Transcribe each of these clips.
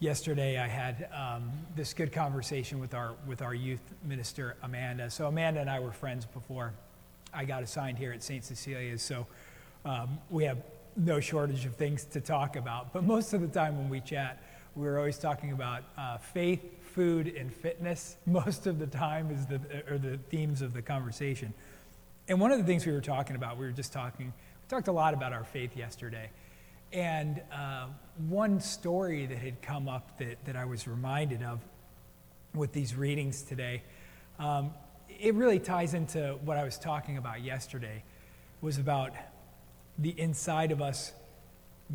yesterday I had um, this good conversation with our with our youth minister Amanda. So Amanda and I were friends before I got assigned here at St. Cecilia's. So um, we have no shortage of things to talk about. But most of the time when we chat, we're always talking about uh, faith, food, and fitness. Most of the time is the are the themes of the conversation. And one of the things we were talking about, we were just talking. We talked a lot about our faith yesterday. And uh, one story that had come up that, that I was reminded of with these readings today, um, it really ties into what I was talking about yesterday, was about the inside of us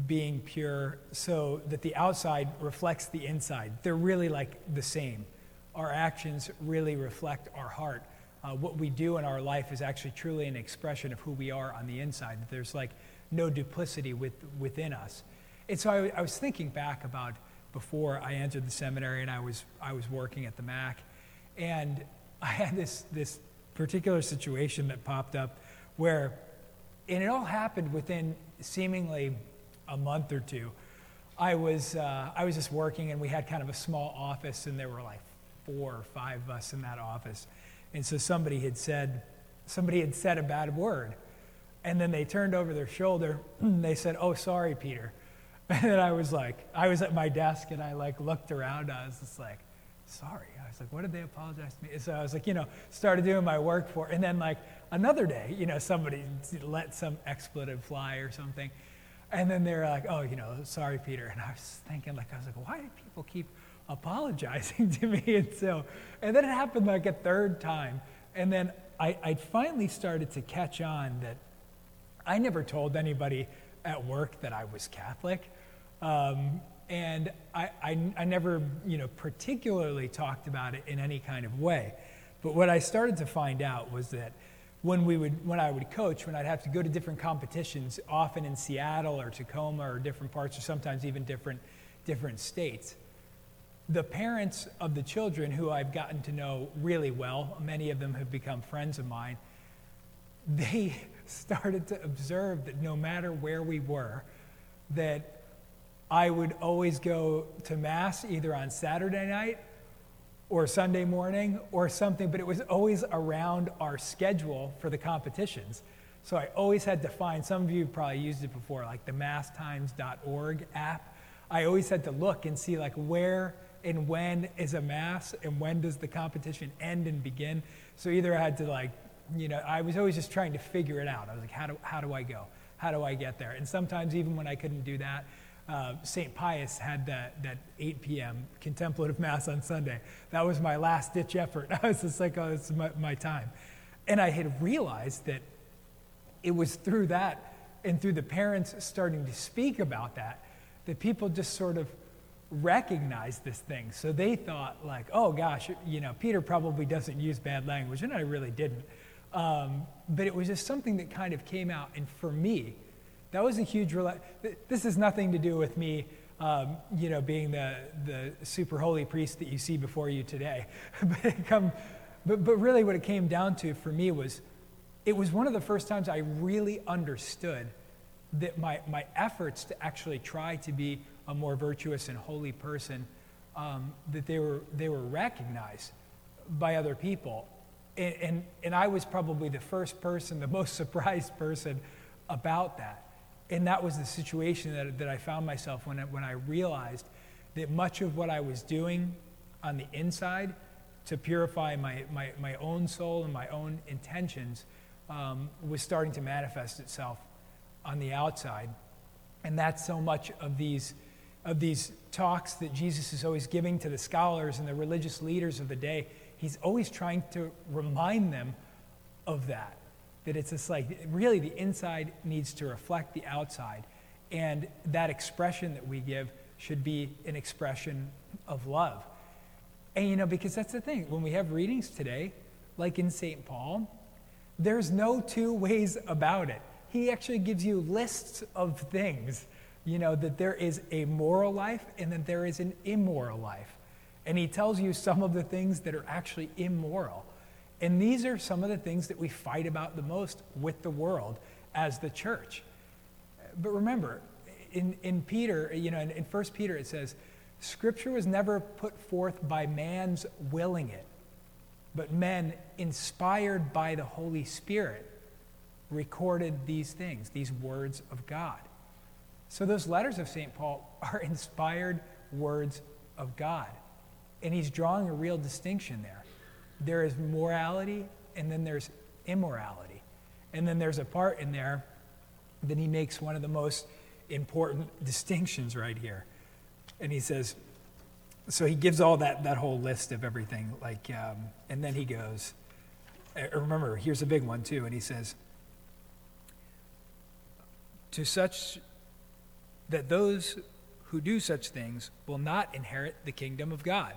being pure so that the outside reflects the inside. They're really like the same. Our actions really reflect our heart. Uh, what we do in our life is actually truly an expression of who we are on the inside. There's like no duplicity with, within us. And so I, I, was thinking back about before I entered the seminary and I was, I was working at the MAC. And I had this, this particular situation that popped up where, and it all happened within seemingly a month or two. I was, uh, I was just working and we had kind of a small office and there were like four or five of us in that office. And so somebody had said, somebody had said a bad word. And then they turned over their shoulder. they said, "Oh, sorry, Peter." And then I was like, I was at my desk and I like looked around. I was just like, "Sorry." I was like, "What did they apologize to me?" So I was like, you know, started doing my work for. And then like another day, you know, somebody let some expletive fly or something, and then they're like, "Oh, you know, sorry, Peter." And I was thinking, like, I was like, "Why do people keep apologizing to me?" And so, and then it happened like a third time, and then I, I finally started to catch on that I never told anybody at work that I was Catholic. Um, and I, I, I, never, you know, particularly talked about it in any kind of way. But what I started to find out was that when we would, when I would coach, when I'd have to go to different competitions, often in Seattle or Tacoma or different parts, or sometimes even different, different states, the parents of the children who I've gotten to know really well, many of them have become friends of mine, they started to observe that no matter where we were, that I would always go to Mass either on Saturday night or Sunday morning or something, but it was always around our schedule for the competitions. So I always had to find, some of you probably used it before, like the masstimes.org app. I always had to look and see like where and when is a mass and when does the competition end and begin. So either I had to like you know, I was always just trying to figure it out. I was like, how do, how do I go? How do I get there? And sometimes, even when I couldn't do that, uh, St. Pius had that, that 8 p.m. contemplative mass on Sunday. That was my last ditch effort. I was just like, oh, this is my, my time. And I had realized that it was through that and through the parents starting to speak about that that people just sort of recognized this thing. So they thought, like, oh gosh, you know, Peter probably doesn't use bad language. And I really didn't. Um, but it was just something that kind of came out. And for me, that was a huge, rela- this has nothing to do with me, um, you know, being the, the super holy priest that you see before you today. but, come, but, but really what it came down to for me was, it was one of the first times I really understood that my, my efforts to actually try to be a more virtuous and holy person, um, that they were, they were recognized by other people and, and, and I was probably the first person, the most surprised person about that. And that was the situation that, that I found myself when I, when I realized that much of what I was doing on the inside to purify my, my, my own soul and my own intentions um, was starting to manifest itself on the outside. And that's so much of these, of these talks that Jesus is always giving to the scholars and the religious leaders of the day he's always trying to remind them of that. That it's just like, really, the inside needs to reflect the outside. And that expression that we give should be an expression of love. And, you know, because that's the thing. When we have readings today, like in St. Paul, there's no two ways about it. He actually gives you lists of things, you know, that there is a moral life and that there is an immoral life. And he tells you some of the things that are actually immoral. And these are some of the things that we fight about the most with the world as the church. But remember, in, in Peter, you know, in, in 1 Peter it says, Scripture was never put forth by man's willing it, but men inspired by the Holy Spirit recorded these things, these words of God. So those letters of St. Paul are inspired words of God. And he's drawing a real distinction there. There is morality, and then there's immorality. And then there's a part in there that he makes one of the most important distinctions right here. And he says, so he gives all that, that whole list of everything, like, um, and then he goes, uh, remember, here's a big one too, and he says, to such that those who do such things will not inherit the kingdom of God.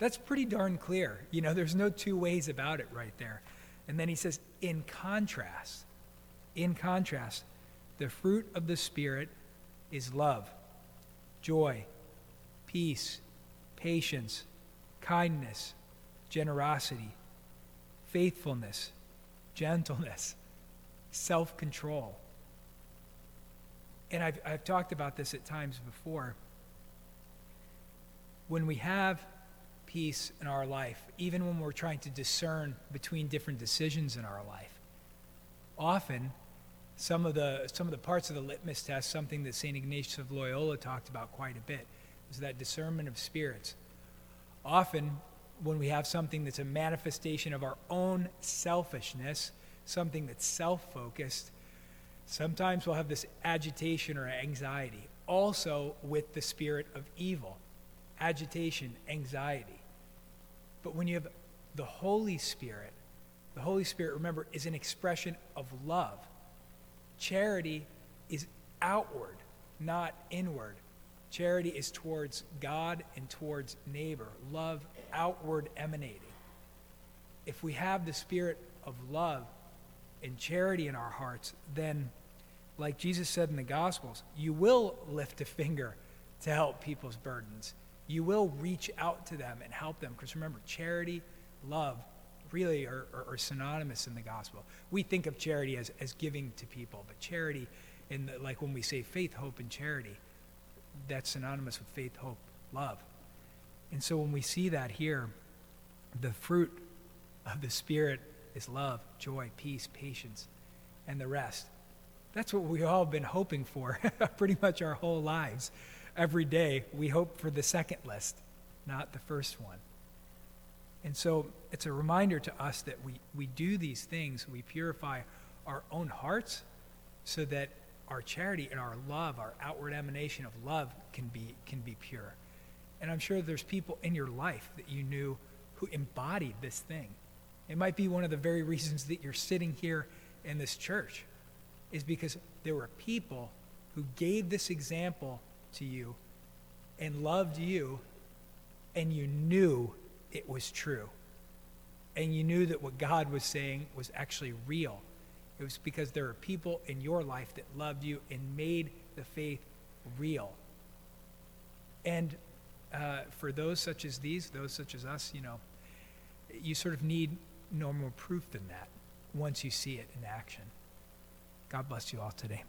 That's pretty darn clear. You know, there's no two ways about it right there. And then he says, in contrast, in contrast, the fruit of the Spirit is love, joy, peace, patience, kindness, generosity, faithfulness, gentleness, self control. And I've, I've talked about this at times before. When we have peace in our life, even when we're trying to discern between different decisions in our life, often some of the some of the parts of the litmus test, something that St. Ignatius of Loyola talked about quite a bit, is that discernment of spirits. Often, when we have something that's a manifestation of our own selfishness, something that's self-focused, sometimes we'll have this agitation or anxiety. Also, with the spirit of evil, agitation, anxiety. But when you have the Holy Spirit, the Holy Spirit, remember, is an expression of love Charity is outward, not inward. Charity is towards God and towards neighbor. Love outward emanating. If we have the spirit of love and charity in our hearts, then, like Jesus said in the Gospels, you will lift a finger to help people's burdens. You will reach out to them and help them. Because remember, charity, love, really are, are, are, synonymous in the gospel. We think of charity as, as giving to people, but charity, in the, like when we say faith, hope, and charity, that's synonymous with faith, hope, love. And so when we see that here, the fruit of the Spirit is love, joy, peace, patience, and the rest. That's what we all have been hoping for pretty much our whole lives. Every day, we hope for the second list, not the first one. And so it's a reminder to us that we, we do these things, we purify our own hearts so that our charity and our love, our outward emanation of love can be, can be pure. And I'm sure there's people in your life that you knew who embodied this thing. It might be one of the very reasons that you're sitting here in this church, is because there were people who gave this example to you and loved you, and you knew it was true. And you knew that what God was saying was actually real. It was because there are people in your life that loved you and made the faith real. And uh, for those such as these, those such as us, you know, you sort of need no more proof than that once you see it in action. God bless you all today.